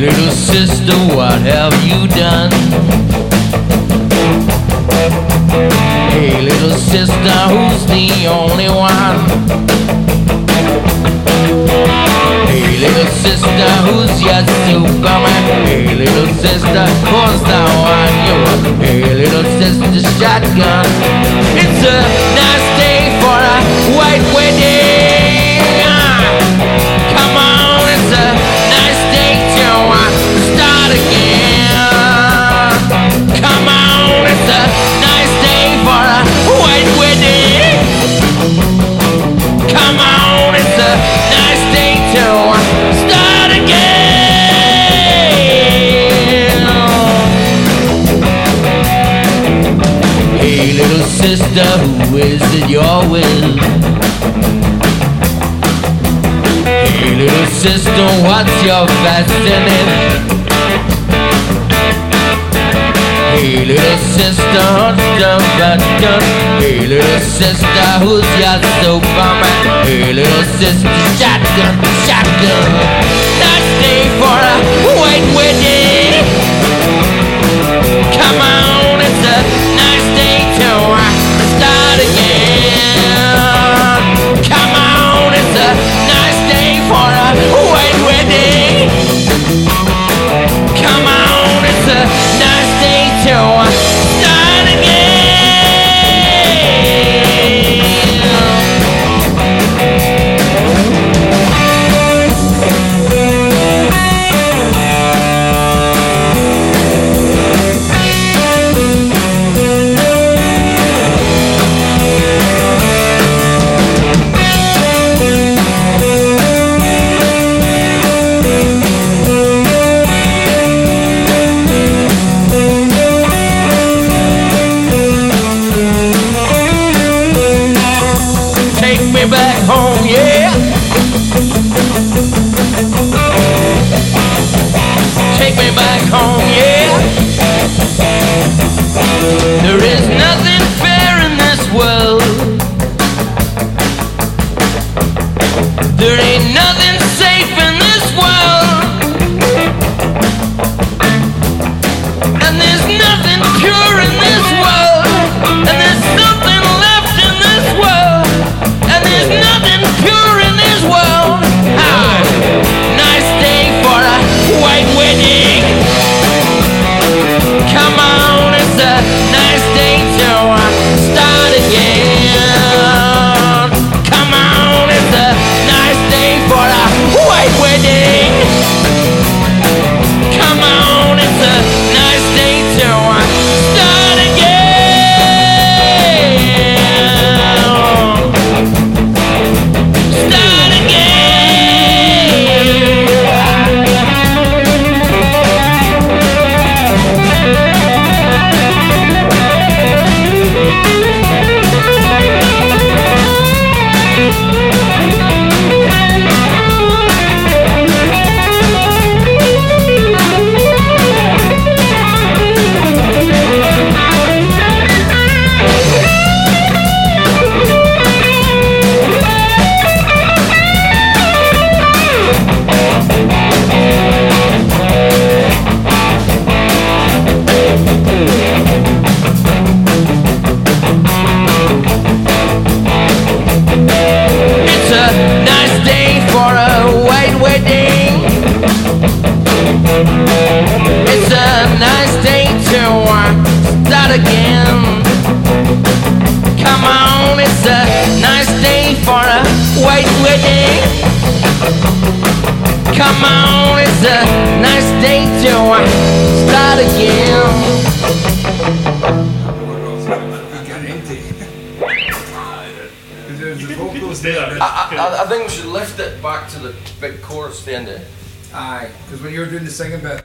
little sister, what have you done? Hey, little sister, who's the only one? Hey, little sister, who's your Superman? Hey, little sister, who's the one you want? Hey, little a nice day to start again. Hey, little sister, who is it you're with? Hey, little sister, what's your fascination? Hey, little sister, what's the button? Hey, little sister, who's your Superman? Hey, little sister, shotgun, shotgun. Nice day for a white wedding. Home, yeah. There is nothing fair in this world. There ain't nothing start again. Come on, it's a nice day for a white wedding. Come on, it's a nice day to uh, start again. empty. Because there's the vocals They there. are. that- I, I, I think we should lift it back to the big chorus at the end of it. Aye, because when you were doing the singing bit,